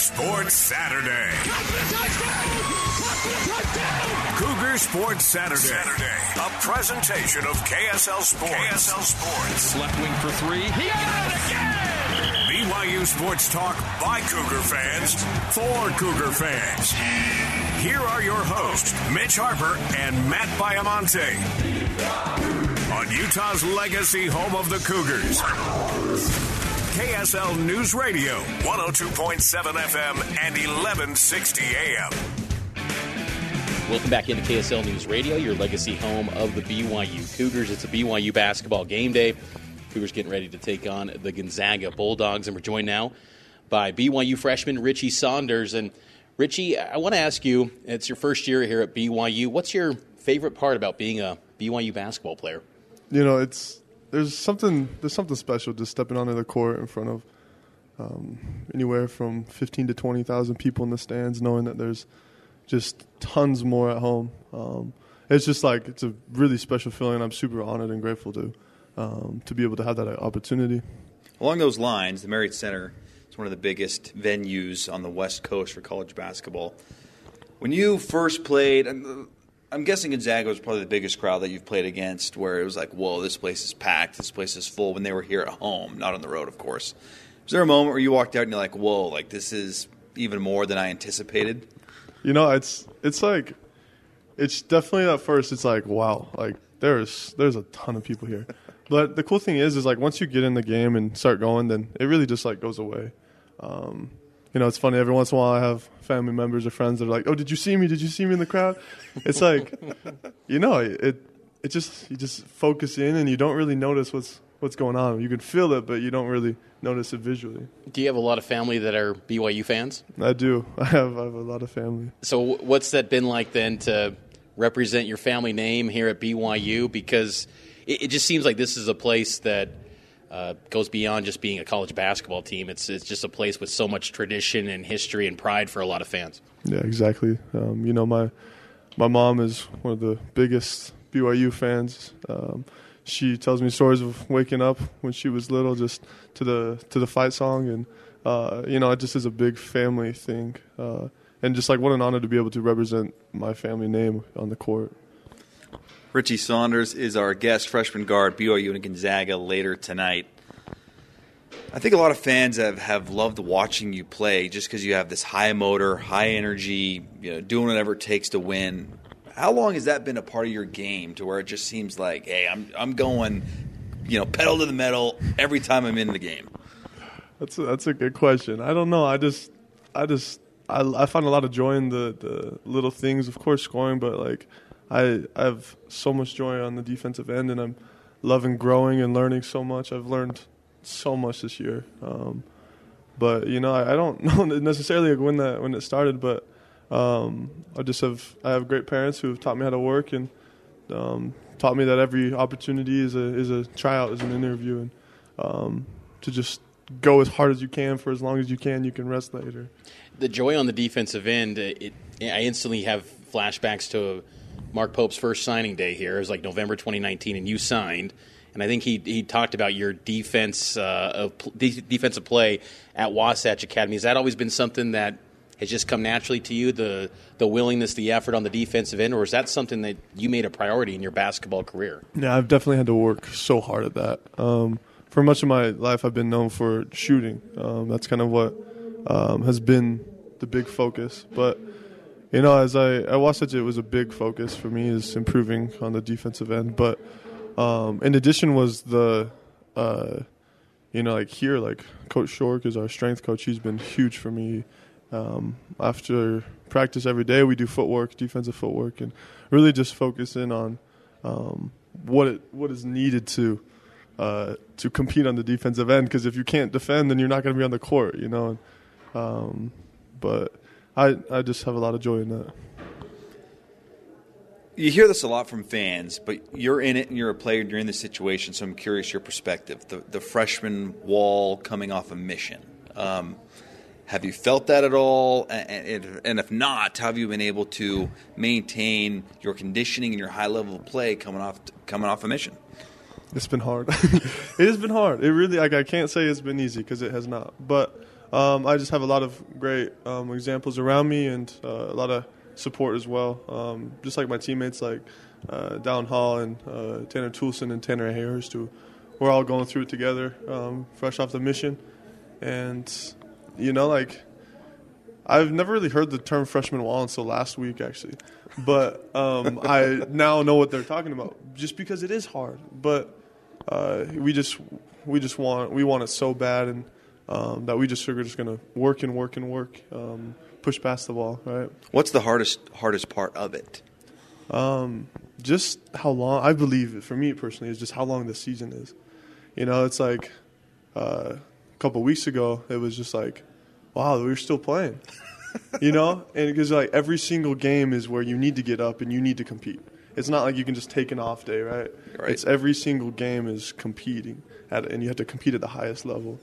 Sports Saturday. Cougar Sports Saturday. Saturday. A presentation of KSL Sports. KSL Sports. Left wing for three. He got it again. BYU Sports Talk by Cougar fans for Cougar fans. Here are your hosts, Mitch Harper and Matt Baiamonte. On Utah's legacy home of the Cougars. KSL News Radio, 102.7 FM and 1160 AM. Welcome back into KSL News Radio, your legacy home of the BYU Cougars. It's a BYU basketball game day. Cougars getting ready to take on the Gonzaga Bulldogs, and we're joined now by BYU freshman Richie Saunders. And Richie, I want to ask you, it's your first year here at BYU. What's your favorite part about being a BYU basketball player? You know, it's there's something there's something special just stepping onto the court in front of um, anywhere from 15 to 20 thousand people in the stands, knowing that there's just tons more at home. Um, it's just like it's a really special feeling. I'm super honored and grateful to um, to be able to have that opportunity. Along those lines, the Marriott Center is one of the biggest venues on the West Coast for college basketball. When you first played, I'm guessing Gonzaga was probably the biggest crowd that you've played against, where it was like, "Whoa, this place is packed. This place is full." When they were here at home, not on the road, of course. Was there a moment where you walked out and you're like, "Whoa, like this is even more than I anticipated"? You know, it's it's like it's definitely at first it's like, wow, like there's there's a ton of people here. But the cool thing is, is like once you get in the game and start going, then it really just like goes away. Um, you know, it's funny. Every once in a while, I have family members or friends that are like, "Oh, did you see me? Did you see me in the crowd?" It's like, you know, it it just you just focus in and you don't really notice what's what's going on. You can feel it, but you don't really notice it visually. Do you have a lot of family that are BYU fans? I do. I have I have a lot of family. So, what's that been like then to represent your family name here at BYU? Because it, it just seems like this is a place that uh, goes beyond just being a college basketball team. It's it's just a place with so much tradition and history and pride for a lot of fans. Yeah, exactly. Um, you know, my my mom is one of the biggest BYU fans. Um, she tells me stories of waking up when she was little, just to the to the fight song, and uh, you know, it just is a big family thing. Uh, and just like what an honor to be able to represent my family name on the court. Richie Saunders is our guest freshman guard, BYU and Gonzaga later tonight. I think a lot of fans have, have loved watching you play just because you have this high motor, high energy, you know, doing whatever it takes to win. How long has that been a part of your game to where it just seems like, hey, I'm I'm going, you know, pedal to the metal every time I'm in the game? That's a, that's a good question. I don't know. I just I just I, I find a lot of joy in the, the little things. Of course, scoring, but like I I have so much joy on the defensive end, and I'm loving growing and learning so much. I've learned so much this year. Um, but you know, I, I, don't know necessarily when that when it started, but um, I just have I have great parents who have taught me how to work and um, taught me that every opportunity is a is a tryout, is an interview, and um, to just go as hard as you can for as long as you can. You can rest later. The joy on the defensive end, it, I instantly have flashbacks to Mark Pope's first signing day here. It was like November 2019, and you signed. And I think he he talked about your defense uh, of defensive play at Wasatch Academy. Has that always been something that has just come naturally to you the the willingness, the effort on the defensive end, or is that something that you made a priority in your basketball career? Yeah, I've definitely had to work so hard at that. Um, for much of my life, I've been known for shooting. Um, that's kind of what um, has been the big focus. But you know, as I at Wasatch, it was a big focus for me is improving on the defensive end. But um, in addition, was the uh, you know, like here, like Coach Shork is our strength coach. He's been huge for me. Um, after practice every day, we do footwork, defensive footwork, and really just focus in on um, what it what is needed to uh, to compete on the defensive end. Because if you can't defend, then you're not going to be on the court, you know. Um, but I I just have a lot of joy in that. You hear this a lot from fans, but you're in it and you're a player and you're in the situation. So I'm curious your perspective. The the freshman wall coming off a mission. Um, have you felt that at all? And, and if not, how have you been able to maintain your conditioning and your high level of play coming off coming off a mission? It's been hard. it has been hard. It really like I can't say it's been easy because it has not. But um, I just have a lot of great um, examples around me and uh, a lot of support as well. Um, just like my teammates, like uh, Dallin Hall and uh, Tanner Toolson and Tanner Hayhurst, who we're all going through it together, um, fresh off the mission. And you know, like I've never really heard the term freshman wall until last week, actually. But um, I now know what they're talking about, just because it is hard. But uh, we just we just want we want it so bad, and um, that we just figured just going to work and work and work, um, push past the wall. Right. What's the hardest hardest part of it? Um, just how long. I believe for me personally is just how long the season is. You know, it's like uh, a couple weeks ago. It was just like, wow, we we're still playing. you know, and because like every single game is where you need to get up and you need to compete. It's not like you can just take an off day, right? Right. It's every single game is competing at, and you have to compete at the highest level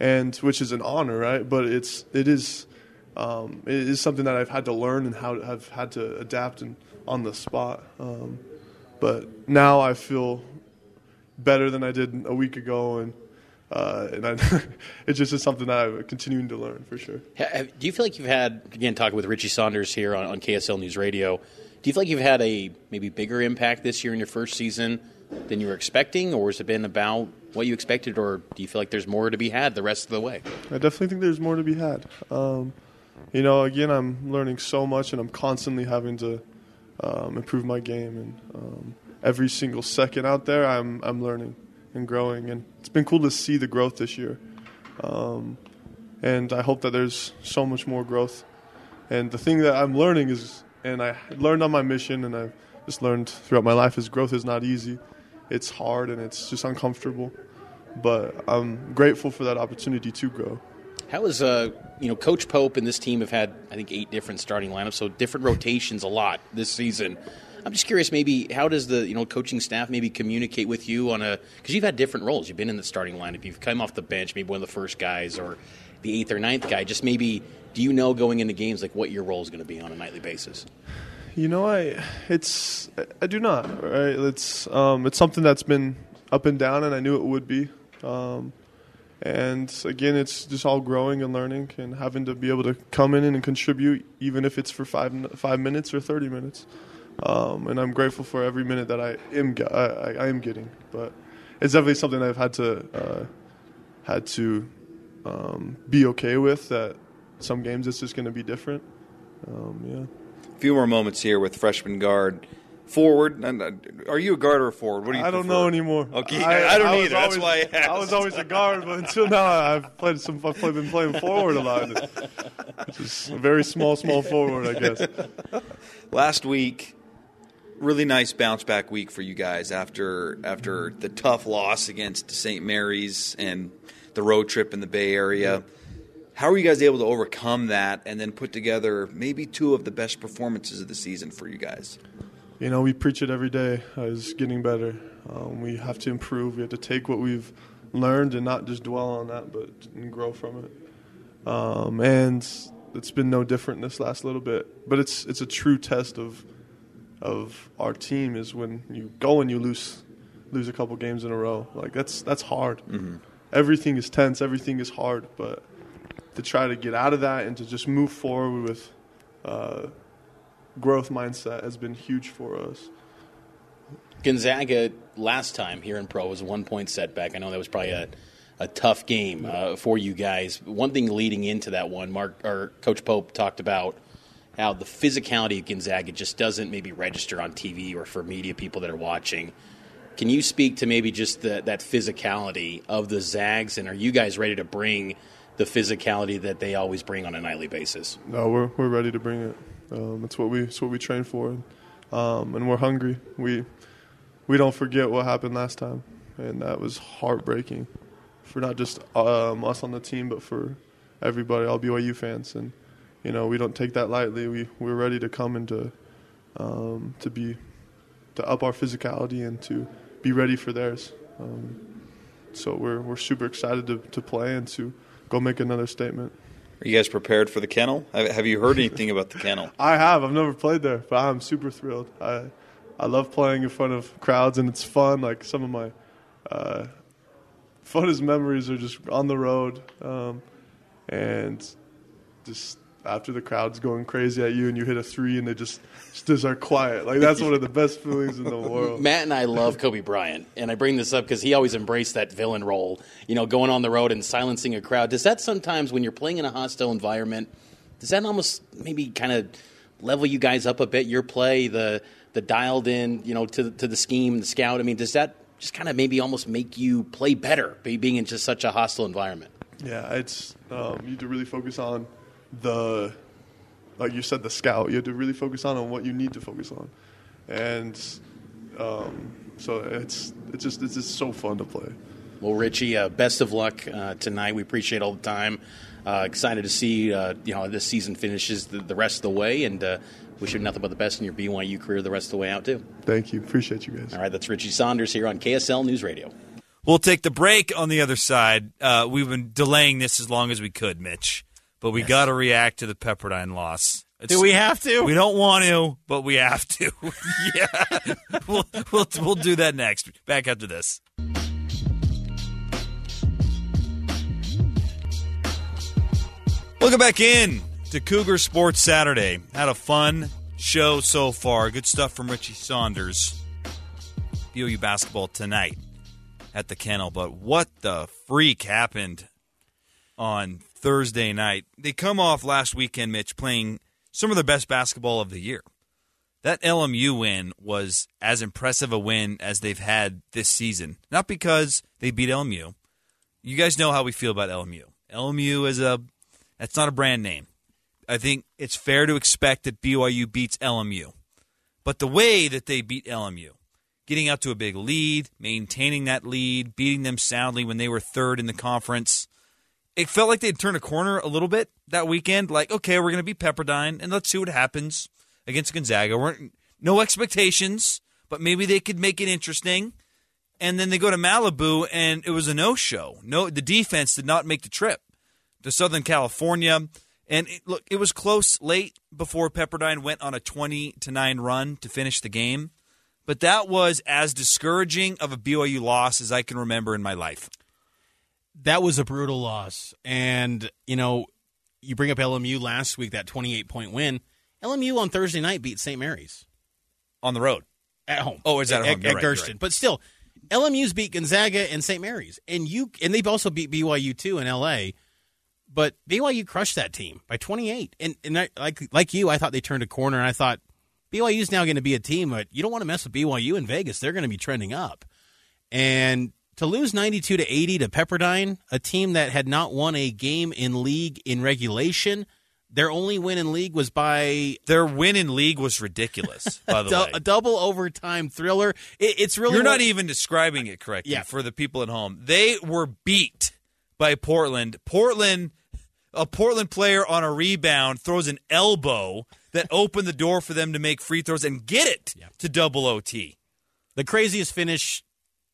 and which is an honor, right? But it's it is um, it is something that I've had to learn and how I've had to adapt and on the spot. Um, but now I feel better than I did a week ago, and uh, and I, it just is something that I'm continuing to learn for sure. Do you feel like you've had again talking with Richie Saunders here on, on KSL News Radio? Do you feel like you've had a maybe bigger impact this year in your first season than you were expecting, or has it been about what you expected, or do you feel like there's more to be had the rest of the way? I definitely think there's more to be had. Um, you know, again, I'm learning so much, and I'm constantly having to um, improve my game, and um, every single second out there, I'm I'm learning and growing, and it's been cool to see the growth this year. Um, and I hope that there's so much more growth. And the thing that I'm learning is, and I learned on my mission, and I've just learned throughout my life, is growth is not easy it's hard and it's just uncomfortable. But I'm grateful for that opportunity to grow. How is uh you know Coach Pope and this team have had I think eight different starting lineups, so different rotations a lot this season. I'm just curious, maybe how does the you know coaching staff maybe communicate with you on a because you've had different roles. You've been in the starting lineup, you've come off the bench, maybe one of the first guys or the eighth or ninth guy. Just maybe do you know going into games like what your role is going to be on a nightly basis? You know, I it's I do not. Right, it's um, it's something that's been up and down, and I knew it would be. Um, and again, it's just all growing and learning, and having to be able to come in and contribute, even if it's for five five minutes or thirty minutes. Um, and I'm grateful for every minute that I am I, I, am getting. But it's definitely something I've had to uh, had to um, be okay with. That some games it's just going to be different. Um, yeah few more moments here with freshman guard. Forward, uh, are you a guard or a forward? What do you? I don't know anymore. Okay, I, I don't I either. Always, That's why I, I, was always a guard, but until now I've played some. I've been playing forward a lot, just a very small, small forward, I guess. Last week, really nice bounce back week for you guys after after the tough loss against St. Mary's and the road trip in the Bay Area. Yeah how are you guys able to overcome that and then put together maybe two of the best performances of the season for you guys? You know, we preach it every day as getting better. Um, we have to improve. We have to take what we've learned and not just dwell on that, but grow from it. Um, and it's been no different this last little bit. But it's it's a true test of of our team is when you go and you lose lose a couple games in a row. Like that's that's hard. Mm-hmm. Everything is tense. Everything is hard. But to try to get out of that and to just move forward with uh, growth mindset has been huge for us. Gonzaga last time here in pro was a one point setback. I know that was probably a, a tough game uh, for you guys. One thing leading into that one, Mark or Coach Pope talked about how the physicality of Gonzaga just doesn't maybe register on TV or for media people that are watching. Can you speak to maybe just the, that physicality of the Zags, and are you guys ready to bring the physicality that they always bring on a nightly basis? No, we're we're ready to bring it. Um, it's what we it's what we train for, um, and we're hungry. We we don't forget what happened last time, and that was heartbreaking for not just um, us on the team, but for everybody, all BYU fans. And you know, we don't take that lightly. We we're ready to come and to um, to be to up our physicality and to be ready for theirs. Um, so we're we're super excited to to play and to go make another statement. Are you guys prepared for the kennel? Have you heard anything about the kennel? I have. I've never played there, but I'm super thrilled. I I love playing in front of crowds and it's fun. Like some of my uh, funnest memories are just on the road um, and just after the crowd's going crazy at you and you hit a three and they just just are quiet. Like that's one of the best feelings in the world. Matt and I love Kobe Bryant, and I bring this up because he always embraced that villain role. You know, going on the road and silencing a crowd. Does that sometimes, when you're playing in a hostile environment, does that almost maybe kind of level you guys up a bit? Your play, the the dialed in, you know, to to the scheme, the scout. I mean, does that just kind of maybe almost make you play better, being in just such a hostile environment? Yeah, it's um, you have to really focus on the like you said the scout. You have to really focus on on what you need to focus on. And um, so it's it's just it's just so fun to play. Well richie uh, best of luck uh, tonight. We appreciate all the time. Uh, excited to see uh, you know this season finishes the, the, rest of the way. And uh, wish you nothing but the best in your byu career the rest of the way out too. Thank you. Appreciate you guys. All right. That's richie saunders here on ksl news radio. We'll take the break on the other side. Uh, we've been delaying this as long as we could, Mitch but we yes. got to react to the Pepperdine loss. It's, do we have to? We don't want to, but we have to. yeah, we'll, we'll we'll do that next. Back after this. Welcome back in to Cougar Sports Saturday. Had a fun show so far. Good stuff from Richie Saunders. BYU basketball tonight at the kennel, but what the freak happened on Thursday night. They come off last weekend, Mitch, playing some of the best basketball of the year. That LMU win was as impressive a win as they've had this season. Not because they beat LMU. You guys know how we feel about LMU. LMU is a that's not a brand name. I think it's fair to expect that BYU beats LMU. But the way that they beat LMU, getting out to a big lead, maintaining that lead, beating them soundly when they were third in the conference, it felt like they'd turned a corner a little bit that weekend. Like, okay, we're going to be Pepperdine, and let's see what happens against Gonzaga. We're no expectations, but maybe they could make it interesting. And then they go to Malibu, and it was a no-show. No, the defense did not make the trip to Southern California. And it, look, it was close late before Pepperdine went on a twenty to nine run to finish the game. But that was as discouraging of a BYU loss as I can remember in my life that was a brutal loss. And, you know, you bring up LMU last week, that 28 point win. LMU on Thursday night beat St. Mary's. On the road. At home. Oh, is that at, home? At, right, Gersten. Right. But still, LMU's beat Gonzaga and St. Mary's. And you and they've also beat BYU too in LA. But BYU crushed that team by 28. And and I, like like you, I thought they turned a corner and I thought BYU's now going to be a team, but you don't want to mess with BYU in Vegas. They're going to be trending up. And to lose 92 to 80 to Pepperdine, a team that had not won a game in league in regulation, their only win in league was by their win in league was ridiculous. By the way, a double overtime thriller. It, it's really you're not even describing it correctly yeah. for the people at home. They were beat by Portland. Portland, a Portland player on a rebound throws an elbow that opened the door for them to make free throws and get it yeah. to double OT. The craziest finish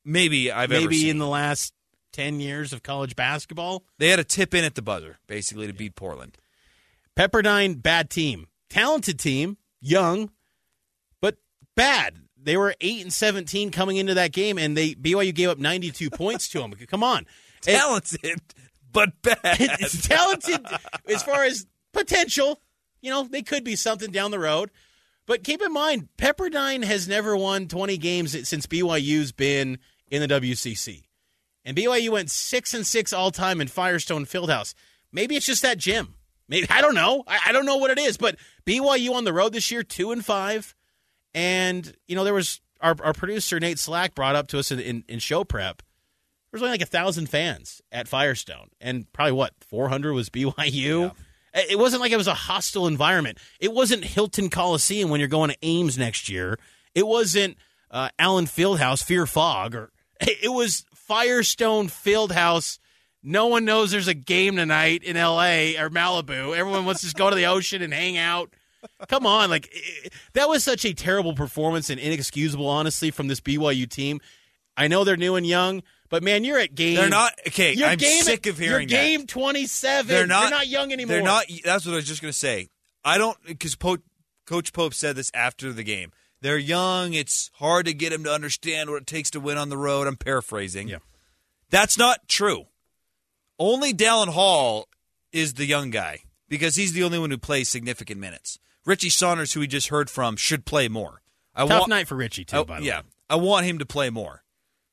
maybe I've maybe in the last ten years of college basketball. They had a tip in at the buzzer, basically, to yeah. beat Portland. Pepperdine, bad team, talented team, young, but bad. They were eight and seventeen coming into that game, and they BYU gave up ninety two points to them. Come on, talented, and, but bad. It's talented as far as potential. You know, they could be something down the road. But keep in mind, Pepperdine has never won 20 games since BYU's been in the WCC. And BYU went 6 and 6 all time in Firestone Fieldhouse. Maybe it's just that gym. Maybe I don't know. I, I don't know what it is, but BYU on the road this year 2 and 5. And you know there was our, our producer Nate Slack brought up to us in, in, in show prep. There was only like a thousand fans at Firestone, and probably what 400 was BYU. Yeah. It wasn't like it was a hostile environment. It wasn't Hilton Coliseum when you're going to Ames next year. It wasn't uh, Allen Fieldhouse, Fear Fog, or it was Firestone Fieldhouse. No one knows there's a game tonight in L.A. or Malibu. Everyone wants to just go to the ocean and hang out. Come on, like that was such a terrible performance and inexcusable, honestly, from this BYU team. I know they're new and young, but man, you're at game. They're not okay. You're I'm game sick of hearing you're that. game 27. They're not. You're not young anymore. They're not. That's what I was just going to say. I don't because po- Coach Pope said this after the game. They're young. It's hard to get them to understand what it takes to win on the road. I'm paraphrasing. Yeah. That's not true. Only Dallin Hall is the young guy because he's the only one who plays significant minutes. Richie Saunders, who we just heard from, should play more. I Tough night for Richie too. I, by the yeah, way. Yeah. I want him to play more.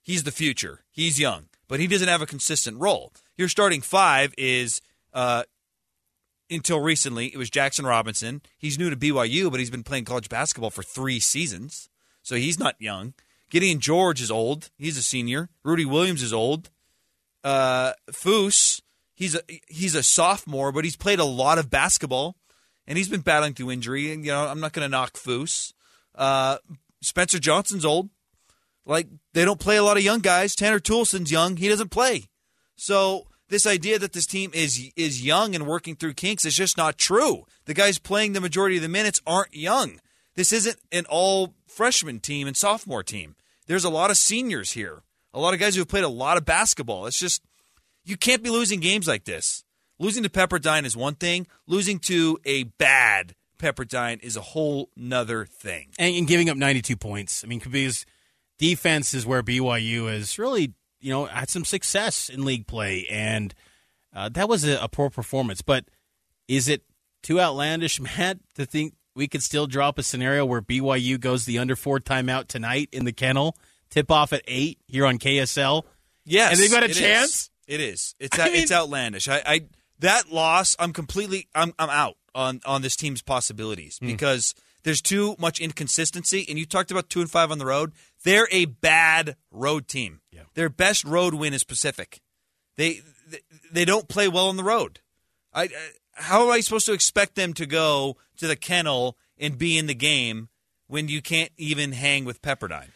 He's the future. He's young, but he doesn't have a consistent role. Your starting five is uh, until recently it was Jackson Robinson. He's new to BYU, but he's been playing college basketball for three seasons, so he's not young. Gideon George is old. He's a senior. Rudi Williams is old. Uh, Foose, he's a he's a sophomore, but he's played a lot of basketball, and he's been battling through injury. And you know, I'm not going to knock Foose. Uh, Spencer Johnson's old. Like they don't play a lot of young guys. Tanner Toolson's young. He doesn't play. So this idea that this team is is young and working through kinks is just not true. The guys playing the majority of the minutes aren't young. This isn't an all freshman team and sophomore team. There's a lot of seniors here. A lot of guys who have played a lot of basketball. It's just you can't be losing games like this. Losing to Pepperdine is one thing. Losing to a bad Pepperdine is a whole nother thing. And, and giving up 92 points. I mean, because defense is where BYU has really, you know, had some success in league play, and uh, that was a, a poor performance. But is it too outlandish, Matt, to think we could still drop a scenario where BYU goes the under four timeout tonight in the kennel, tip off at eight here on KSL? Yes, and they've got a it chance. Is. It is. It's I mean- it's outlandish. I, I that loss. I'm completely. I'm I'm out on on this team's possibilities Hmm. because there's too much inconsistency. And you talked about two and five on the road. They're a bad road team. Their best road win is Pacific. They they, don't play well on the road. I how am I supposed to expect them to go to the kennel and be in the game when you can't even hang with Pepperdine?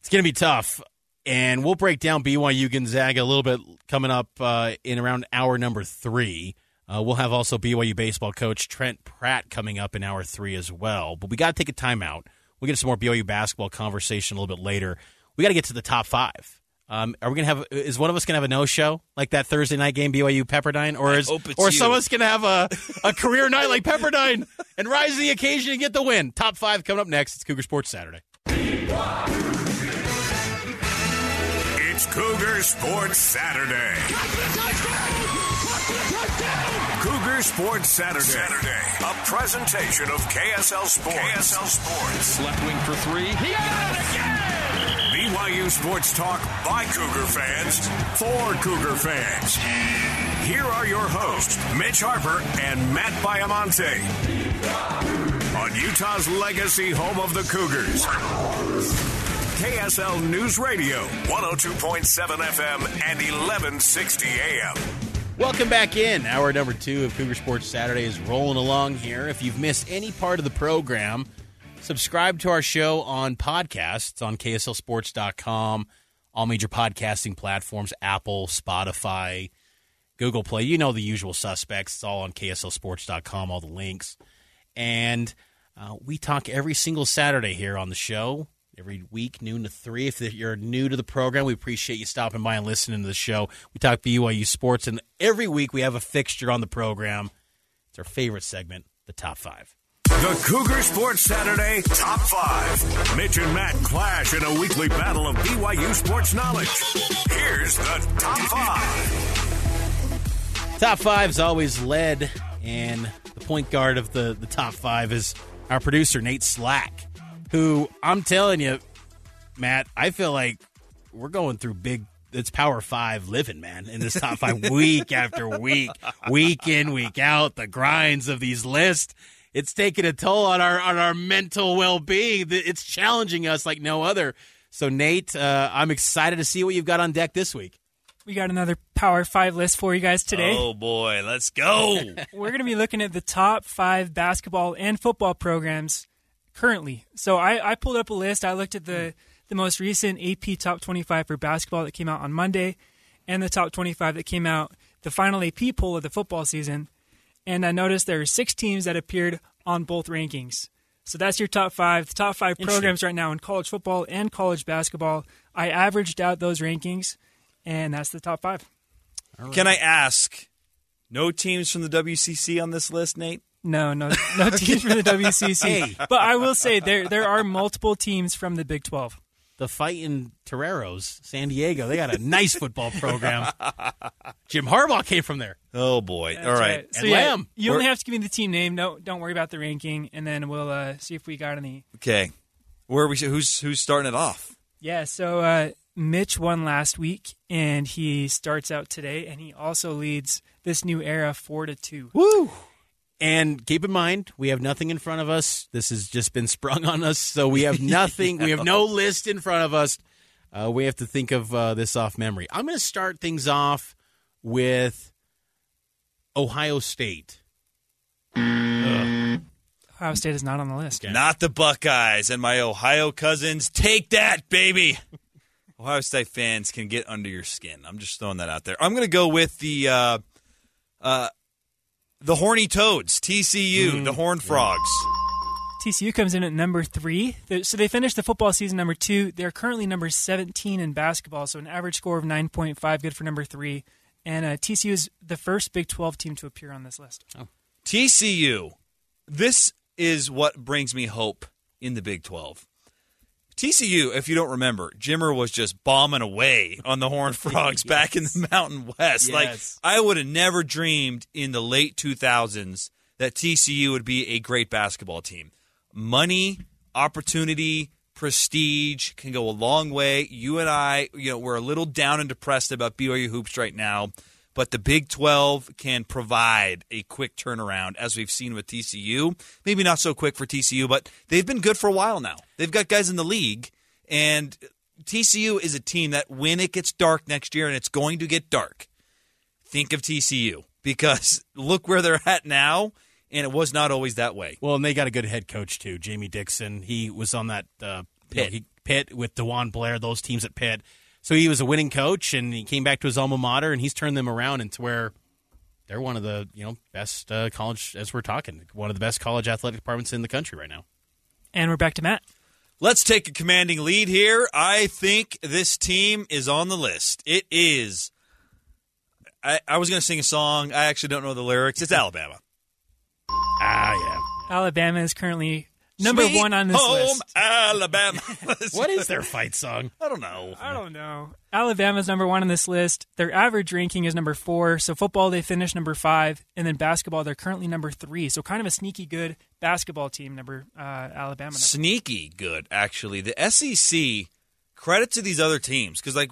It's going to be tough. And we'll break down BYU Gonzaga a little bit coming up uh, in around hour number three. Uh, we'll have also BYU baseball coach Trent Pratt coming up in hour three as well. But we got to take a timeout. We'll get some more BYU basketball conversation a little bit later. We got to get to the top five. Um, are we gonna have? Is one of us gonna have a no show like that Thursday night game BYU Pepperdine, or is hope it's or you. some of us gonna have a, a career night like Pepperdine and rise to the occasion and get the win? Top five coming up next. It's Cougar Sports Saturday. It's Cougar Sports Saturday. Cougar Sports Saturday. Saturday. A presentation of KSL Sports. KSL Sports. Left wing for three. He got it again! BYU Sports Talk by Cougar fans for Cougar fans. Here are your hosts, Mitch Harper and Matt Baiamonte. On Utah's legacy home of the Cougars. KSL News Radio, 102.7 FM and 1160 AM. Welcome back in. Hour number two of Cougar Sports Saturday is rolling along here. If you've missed any part of the program, subscribe to our show on podcasts on KSLSports.com, all major podcasting platforms Apple, Spotify, Google Play. You know the usual suspects. It's all on KSLSports.com, all the links. And uh, we talk every single Saturday here on the show, every week, noon to 3. If you're new to the program, we appreciate you stopping by and listening to the show. We talk BYU sports, and every week we have a fixture on the program. It's our favorite segment, the top five. The Cougar Sports Saturday Top 5. Mitch and Matt clash in a weekly battle of BYU sports knowledge. Here's the Top 5. Top five is always led, and the point guard of the, the top five is our producer Nate Slack, who I'm telling you, Matt, I feel like we're going through big. It's Power Five living, man, in this top five week after week, week in, week out. The grinds of these lists, it's taking a toll on our on our mental well being. It's challenging us like no other. So, Nate, uh, I'm excited to see what you've got on deck this week. We got another Power Five list for you guys today. Oh boy, let's go! We're going to be looking at the top five basketball and football programs currently. So I, I pulled up a list. I looked at the the most recent AP Top 25 for basketball that came out on Monday, and the Top 25 that came out the final AP poll of the football season. And I noticed there are six teams that appeared on both rankings. So that's your top five. The top five programs right now in college football and college basketball. I averaged out those rankings, and that's the top five. Right. Can I ask? No teams from the WCC on this list, Nate. No, no, no teams from the WCC. hey. But I will say there there are multiple teams from the Big Twelve the fighting Toreros, San Diego. They got a nice football program. Jim Harbaugh came from there. Oh boy! That's All right, right. so yeah, Lamb. you only have to give me the team name. No, don't worry about the ranking, and then we'll uh, see if we got any. Okay, where are we? Who's who's starting it off? Yeah, so uh, Mitch won last week, and he starts out today, and he also leads this new era four to two. Woo! And keep in mind, we have nothing in front of us. This has just been sprung on us, so we have nothing. we have no list in front of us. Uh, we have to think of uh, this off memory. I'm going to start things off with Ohio State. Ohio State is not on the list. Not the Buckeyes and my Ohio cousins. Take that, baby. Ohio State fans can get under your skin. I'm just throwing that out there. I'm going to go with the uh, uh, the Horny Toads, TCU, mm, the Horned Frogs. TCU comes in at number three. So they finished the football season number two. They're currently number 17 in basketball, so an average score of 9.5, good for number three. And uh, TCU is the first Big 12 team to appear on this list. Oh. TCU, this is what brings me hope in the Big 12. TCU, if you don't remember, Jimmer was just bombing away on the Horned Frogs yes. back in the Mountain West. Yes. Like I would have never dreamed in the late 2000s that TCU would be a great basketball team. Money, opportunity, prestige can go a long way. You and I, you know, we're a little down and depressed about BYU hoops right now but the Big 12 can provide a quick turnaround, as we've seen with TCU. Maybe not so quick for TCU, but they've been good for a while now. They've got guys in the league, and TCU is a team that when it gets dark next year, and it's going to get dark, think of TCU because look where they're at now. And it was not always that way. Well, and they got a good head coach too, Jamie Dixon. He was on that uh, Pitt. You know, he, Pitt with DeJuan Blair, those teams at Pitt so he was a winning coach, and he came back to his alma mater, and he's turned them around into where they're one of the you know best uh, college as we're talking, one of the best college athletic departments in the country right now. And we're back to Matt. Let's take a commanding lead here. I think this team is on the list. It is. I, I was going to sing a song. I actually don't know the lyrics. It's Alabama. Ah, yeah. Alabama is currently Number Sweet one on this home list. Alabama. what is their fight song? I don't know. I don't know. Alabama's number one on this list. Their average ranking is number four. So football, they finished number five, and then basketball, they're currently number three. So kind of a sneaky good basketball team. Number uh, Alabama. Number sneaky good, actually. The SEC. Credit to these other teams because, like,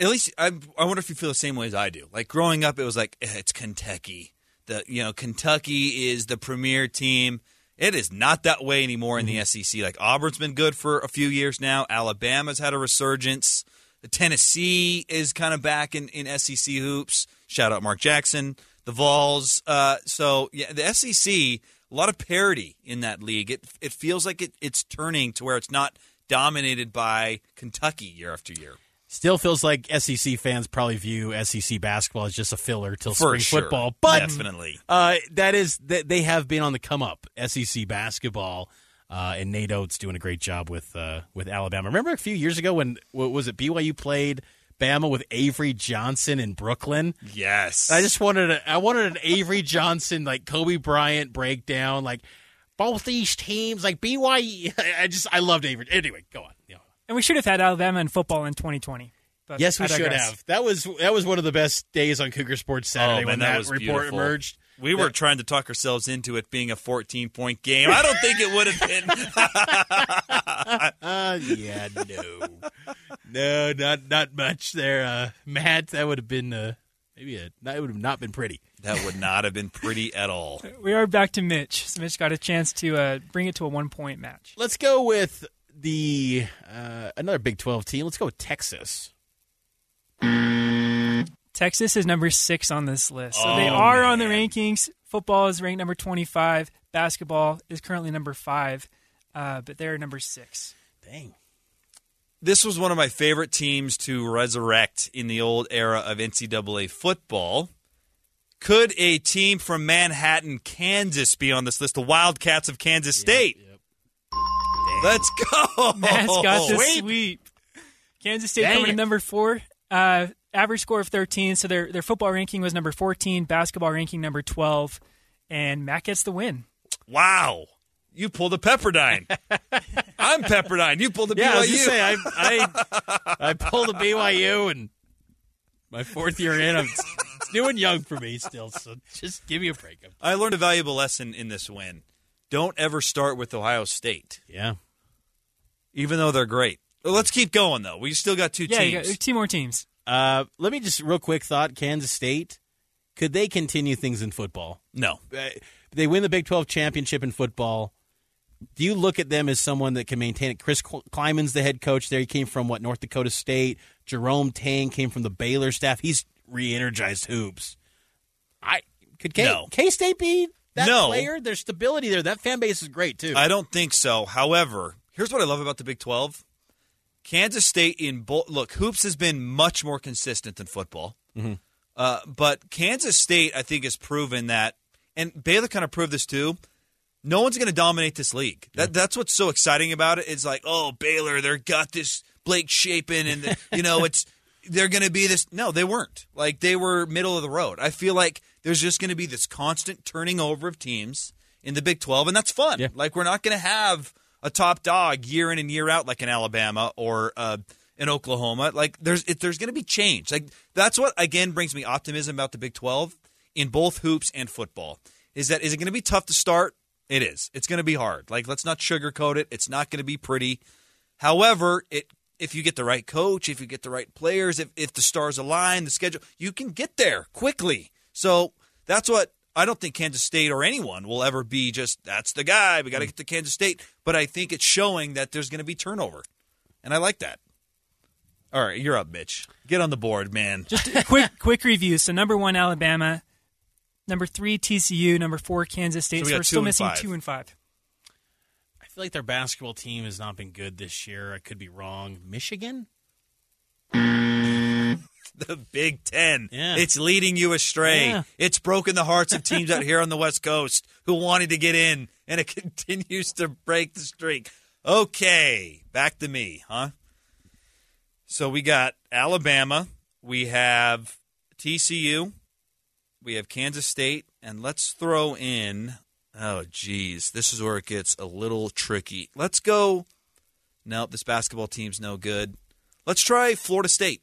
at least I, I wonder if you feel the same way as I do. Like growing up, it was like eh, it's Kentucky. The you know Kentucky is the premier team it is not that way anymore in the mm-hmm. SEC. Like Auburn's been good for a few years now. Alabama's had a resurgence. Tennessee is kind of back in, in SEC hoops. Shout out Mark Jackson. The Vols. Uh, so yeah, the SEC, a lot of parity in that league. It it feels like it, it's turning to where it's not dominated by Kentucky year after year. Still feels like SEC fans probably view SEC basketball as just a filler till For spring sure. football, but definitely uh, that is that they have been on the come up. SEC basketball, uh, and Nate Oats doing a great job with uh, with Alabama. Remember a few years ago when what was it BYU played Bama with Avery Johnson in Brooklyn? Yes, I just wanted a, I wanted an Avery Johnson like Kobe Bryant breakdown, like both these teams, like BYU. I just I loved Avery. Anyway, go on. Yeah. And we should have had Alabama in football in 2020. yes, we should have. That was that was one of the best days on Cougar Sports Saturday oh, when that, that, report beautiful. emerged. We were trying to talk ourselves into it being a 14 point game. I don't think it would have been. uh, yeah, no, no, not not much there, uh, Matt. That would have been uh, maybe a that would have not been pretty. That would not have been pretty at all. We are back to Mitch. So Mitch got a chance to uh, bring it to a one point match. Let's go with the uh, another Big 12 team. Let's go with Texas. Texas is number six on this list. So they Oh, are on the rankings. Football is ranked number 25. Basketball is currently number five, uh, but they're number six. Dang. This was one of my favorite teams to resurrect in the old era of NCAA football. Could a team from Manhattan, Kansas be on this list? The Wildcats of Kansas State. Let's go. Matt's got the sweep. Kansas State Dang coming it. in number four. Uh, average score of 13. So their their football ranking was number 14, basketball ranking number 12, and Matt gets the win. Wow. You pulled a Pepperdine. I'm Pepperdine. You pulled a Yeah, BYU. I was gonna say I I, I pulled a BYU and my fourth year in. I'm it's new and young for me still. So just give me a break. I learned a valuable lesson in this win. Don't ever start with Ohio State, Yeah. Even though they're great. Let's keep going though. We still got two Yeah, you teams. got two more teams. Uh, let me just real quick thought. Kansas State could they continue things in football? no. Uh, They win the Big 12 championship in football. Do you look at them as someone that can maintain it? Chris Kl- Klieman's the head coach there. He came from what North Dakota State. Jerome Tang came from the Baylor staff. He's re-energized hoops. I could K No. K State be that No. player? There's stability there. That fan base is great too. I don't think so. However, here's what I love about the Big 12. Kansas State in bo- look, hoops has been much more consistent than football. Uh, but Kansas State, I think, has proven that, and Baylor kind of proved this too. No one's going to dominate this league. That that's what's so exciting about it. It's like, oh, Baylor, they're got this Blake Shapen, and the, you know, it's they're going to be this. No, they weren't. Like they were middle of the road. I feel like there's just going to be this constant turning over of teams in the Big 12, and that's fun. Like we're not going to have a top dog year in and year out like in Alabama or uh, in Oklahoma. Like there's it, there's going to be change. Like that's what again brings me optimism about the Big 12 in both hoops and football. Is that is it going to be tough to start? It is. It's going to be hard. Like let's not sugarcoat it. It's not going to be pretty. However, it if you get the right coach, if you get the right players, if if the stars align, the schedule, you can get there quickly. So that's what I don't think Kansas State or anyone will ever be just that's the guy. We got to get to Kansas State. But I think it's showing that there's going to be turnover. And I like that. All right, you're up, Mitch. Get on the board, man. Just a quick quick review. So number one, Alabama. Number three, TCU. Number four, Kansas State. So we so we're still missing five. two and five. I feel like their basketball team has not been good this year. I could be wrong. Michigan? Mm. the Big Ten. Yeah. It's leading you astray. Yeah. It's broken the hearts of teams out here on the West Coast who wanted to get in, and it continues to break the streak. Okay, back to me, huh? So we got Alabama, we have TCU, we have Kansas State, and let's throw in. Oh, geez, this is where it gets a little tricky. Let's go. No, this basketball team's no good. Let's try Florida State.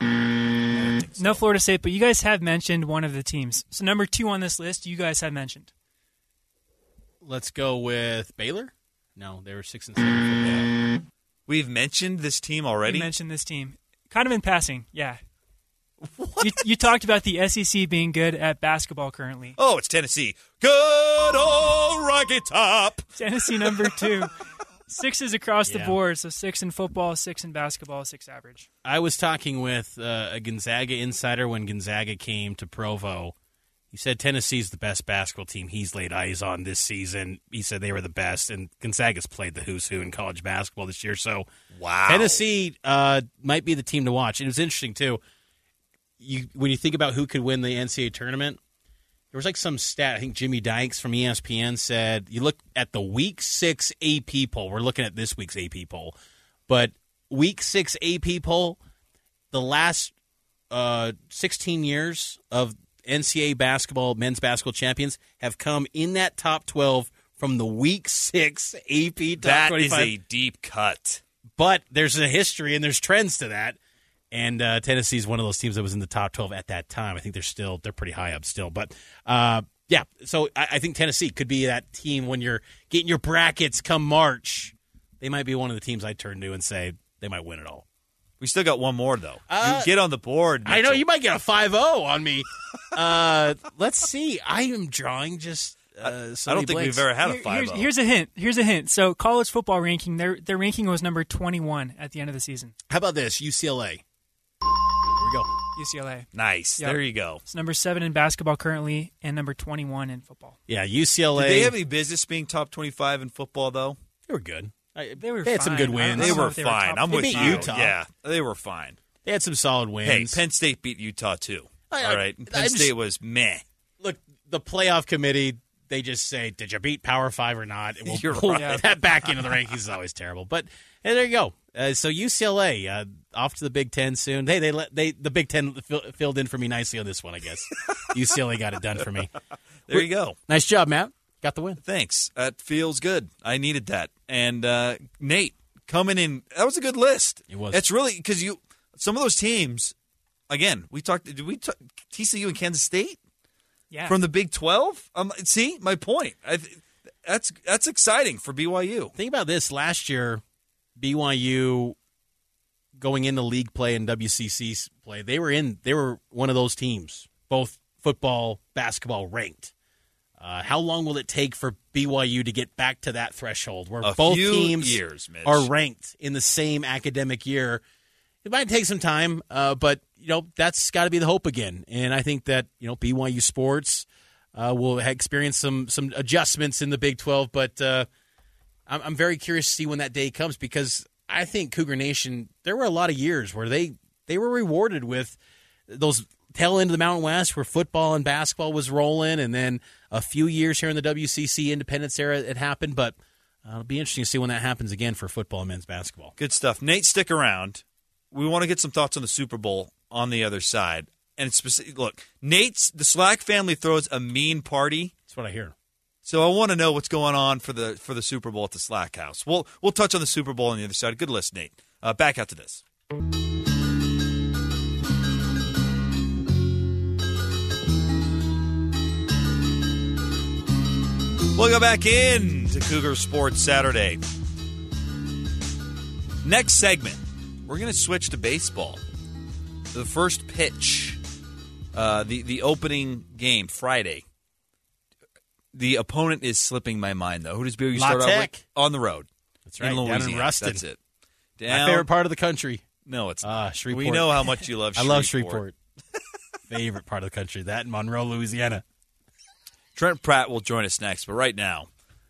Mm. No Florida State, but you guys have mentioned one of the teams. So number two on this list, you guys have mentioned. Let's go with Baylor? No, they were six and seven. Mm. We've mentioned this team already. You mentioned this team, kind of in passing. Yeah. You, you talked about the SEC being good at basketball currently. Oh, it's Tennessee. Good old Rocky Top. Tennessee number two. Sixes across the Yeah. board. So six in football, six in basketball, six average. I was talking with uh, a Gonzaga insider when Gonzaga came to Provo. He said Tennessee's the best basketball team he's laid eyes on this season. He said they were the best, and Gonzaga's played the who's who in college basketball this year. So, wow, Tennessee uh, might be the team to watch. It was interesting too. You when you think about who could win the NCAA tournament, there was like some stat. I think Jimmy Dykes from ESPN said you look at the Week Six AP poll. We're looking at this week's AP poll, but Week Six AP poll, the last uh, 16 years of NCAA basketball, men's basketball champions have come in that top 12 from the Week Six AP top That is 25. a deep cut. But there's a history and there's trends to that. And uh, Tennessee is one of those teams that was in the top 12 at that time. I think they're still they're pretty high up still, but uh, yeah. So I, I think Tennessee could be that team when you're getting your brackets come March. They might be one of the teams I turn to and say they might win it all. We still got one more though. Uh, you get on the board. I know you might get a 5-0 on me. uh, let's see. I am drawing just. Uh, so I don't think blanks. we've ever had a Here- five. here's, here's a hint. Here's a hint. So college football ranking, their their ranking was number 21 at the end of the season. How about this? UCLA. Here we go. UCLA. Nice. Yep. There you go. It's number seven in basketball currently, and number 21 in football. Yeah, UCLA. Did they have any business being top twenty-five in football though? They were good. I, They were They had some good wins. They were they fine. top- I'm They with beat you. Utah. Yeah, they were fine. They had some solid wins. Hey, Penn State beat Utah too. I- I- right, Penn I just- State was meh. Look, the playoff committee. They just say, "Did you beat Power Five or not?" And we'll You're pull right. that back into the rankings is always terrible. But hey, there you go. Uh, so UCLA uh, off to the Big Ten soon. Hey, they let they the Big Ten fill, filled in for me nicely on this one. I guess UCLA got it done for me. There you go. Nice job, Matt. Got the win. Thanks. That feels good. I needed that. And uh, Nate coming in. That was a good list. It was. It's really because you some of those teams. Again, we talked. Did we talk TCU and Kansas State Yeah. from the Big Twelve? Um, see my point. I, th- that's that's exciting for BYU. Think about this. Last year, BYU going into league play and WCC play, they were in. They were one of those teams, both football, basketball ranked. Uh, how long will it take for BYU to get back to that threshold where A both teams years, are ranked in the same academic year? It might take some time, uh, but you know that's got to be the hope again. And I think that you know BYU sports uh, will experience some some adjustments in the Big Twelve, but uh, I'm, I'm very curious to see when that day comes because I think Cougar Nation. There were a lot of years where they they were rewarded with those tail end of the Mountain West where football and basketball was rolling, and then a few years here in the WCC Independence era it happened. But uh, it'll be interesting to see when that happens again for football and men's basketball. Good stuff. Nate, stick around. We want to get some thoughts on the Super Bowl on the other side. And it's specific, look, Nate's the Slack family throws a mean party. That's what I hear. So I want to know what's going on for the for the Super Bowl at the Slack House. We'll we'll touch on the Super Bowl on the other side. Good list, Nate. Uh, back out to this. We'll go back in to Cougar Sports Saturday. Next segment, we're going to switch to baseball. The first pitch, uh, the the opening game Friday. The opponent is slipping my mind though. Who does BYU start out with? On the road. That's right, In down in Ruston. That's it. My favorite part of the country. No, it's Ah, not. Shreveport. We know how much you love Shreveport. I love Shreveport. favorite part of the country. That and Monroe, Louisiana. Trent Pratt will join us next, but right now,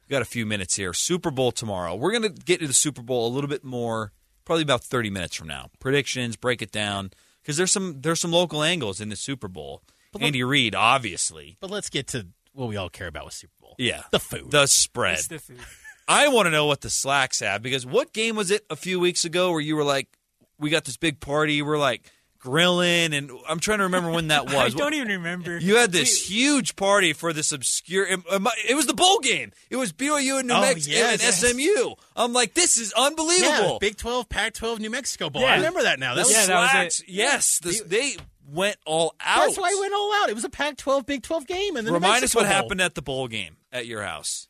we got a few minutes here. Super Bowl tomorrow. We're going to get to the Super Bowl a little bit more, probably about 30 minutes from now. Predictions, break it down, because there's some there's some local angles in the Super Bowl. But Andy Reid, obviously. But let's get to what we all care about with Super Bowl. Yeah. The food. The spread. It's the food. I want to know what the slacks have because what game was it a few weeks ago where you were like, we got this big party, we're like grilling, and I'm trying to remember when that was. I don't even remember. You had this huge party for this obscure. It, was the bowl game. It was BYU and New Oh, Mexico yes. and SMU. I'm like, this is unbelievable. Yeah, Big 12, Pac 12, New Mexico Bowl. Yeah. I remember that now. That The was, that was yes, this, they went all out. That's why I went all out. It was a Pac 12, Big 12 game. And then Remind us what happened at the bowl game at your house.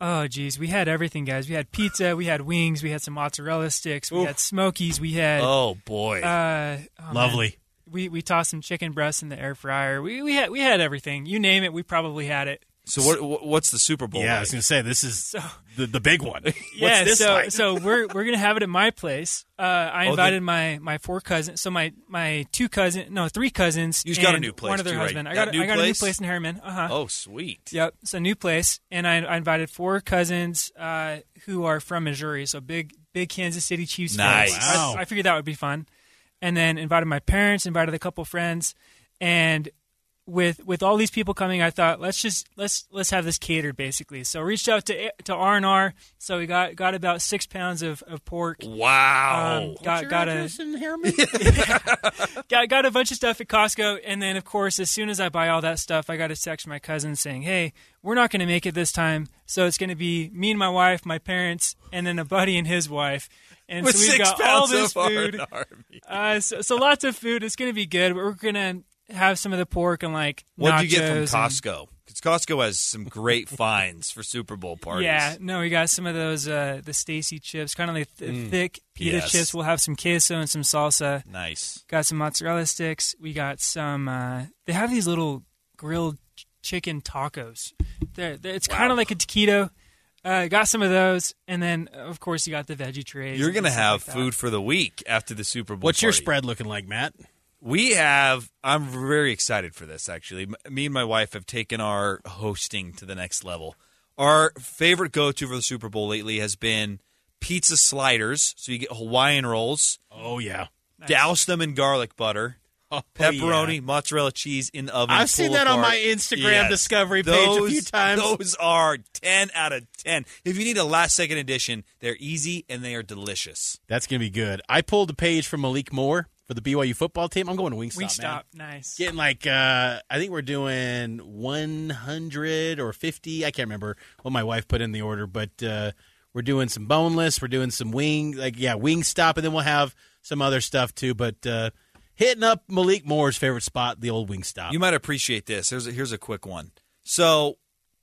Oh, geez. We had everything, guys. We had pizza. We had wings. We had some mozzarella sticks. We Oof. had smokies. We had. Oh boy, Uh, oh, man. Lovely. We we tossed some chicken breasts in the air fryer. We we had we had everything. You name it, we probably had it. So what? what- What's the Super Bowl? Yeah, I was going to say, this is the, the big one. yeah, this so like? so we're we're gonna have it at my place. Uh, I Oh, invited the- my my four cousins. So my my two cousins, no, three cousins. You got a new place, One of their too, right? husband. I got a- new I got a new place? place in Herriman. Uh huh. Oh sweet. Yep. So new place, and I, I invited four cousins uh, who are from Missouri, so big big Kansas City Chiefs Nice. fans. Wow. I, I figured that would be fun, and then invited my parents, invited a couple friends, and with with all these people coming, I thought let's just let's let's have this catered basically. So reached out to to R and R, so we got got about six pounds of, of pork. Wow. Um, got got a in Herriman? got got a bunch of stuff at Costco, and then of course, as soon as I buy all that stuff, I got a text from my cousin saying, "Hey, we're not going to make it this time, so it's going to be me and my wife, my parents, and then a buddy and his wife." And With so we've six got all this of food. Uh, so, so lots of food. It's going to be good. We're going to have some of the pork and like What do you get from nachos and- Costco? Because Costco has some great finds for Super Bowl parties. Yeah, no, we got some of those uh, the Stacy chips, kind of like th- Mm. thick pita Yes. chips. We'll have some queso and some salsa. Nice. Got some mozzarella sticks. We got some. Uh, they have these little grilled ch- chicken tacos. They're, they're- it's kind of like a taquito. Uh, got some of those, and then of course you got the veggie trays. You're and going to stuff have like that. food for the week after the Super Bowl. What's your party. spread looking like, Matt? We have. I'm very excited for this. Actually, me and my wife have taken our hosting to the next level. Our favorite go-to for the Super Bowl lately has been pizza sliders. So you get Hawaiian rolls. Oh yeah. Douse them in garlic butter. Oh, Pepperoni, yeah. mozzarella cheese in the oven. I've seen pull that on my Instagram discovery page a Those- few times. Those are ten out of ten. If you need a last second edition, they're easy and they are delicious. That's gonna be good. I pulled a page from Malik Moore for the BYU football team. I'm going to Wingstop. Wingstop, man. nice. Getting like uh, I think we're doing 100 or 50. I can't remember what my wife put in the order, but uh, we're doing some boneless. We're doing some wing, like yeah, Wingstop, and then we'll have some other stuff too. But uh, hitting up Malik Moore's favorite spot, the old Wingstop. You might appreciate this. Here's a, here's a quick one. So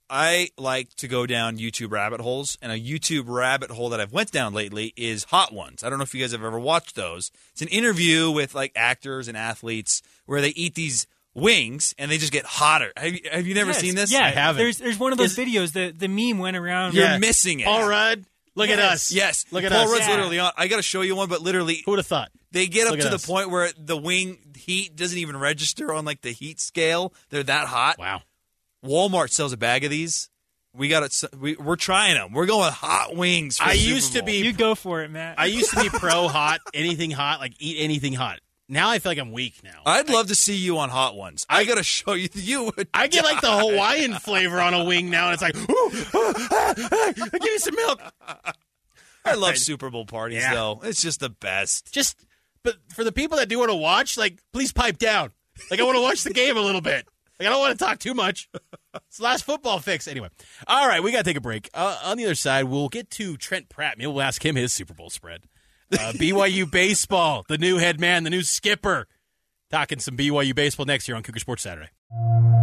I like to go down YouTube rabbit holes, and a YouTube rabbit hole that I've went down lately is Hot Ones. I don't know if you guys have ever watched those. It's an interview with like actors and athletes where they eat these wings and they just get hotter. Have you, have you never Yes. seen this? Yeah, I haven't. There's there's one of those videos. The the meme went around. You're missing it. Paul Rudd, look at us. Yes, Look at Paul us. Rudd's Yeah. literally on. I got to show you one, but literally, who would have thought? They get up Look to at the us. point where the wing heat doesn't even register on like the heat scale. They're that hot. Wow. Walmart sells a bag of these. We got it. We, we're trying them. We're going hot wings. For I the Super used to be. You go for it, Matt. I used to be pro hot, anything hot, like eat anything hot. Now I feel like I'm weak now. I'd love to see you on hot ones. I, got to show you. You would. I get like the. Hawaiian flavor on a wing now, and it's like, ooh, ah, ah, ah, give me some milk. I love Super Bowl parties Yeah. though. It's just the best. Just, but for the people that do want to watch, like, please pipe down. Like, I want to watch the game a little bit. Like, I don't want to talk too much. It's the last football fix. Anyway, all right, we got to take a break. Uh, on the other side, we'll get to Trent Pratt. Maybe we'll ask him his Super Bowl spread. Uh, BYU baseball, the new head man, the new skipper. Talking some BYU baseball next year on Cougar Sports Saturday.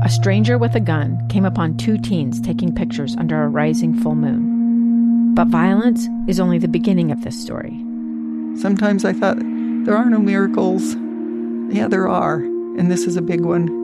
A stranger with a gun came upon two teens taking pictures under a rising full moon. But violence is only the beginning of this story. Sometimes I thought, there are no miracles. Yeah, there are, and this is a big one.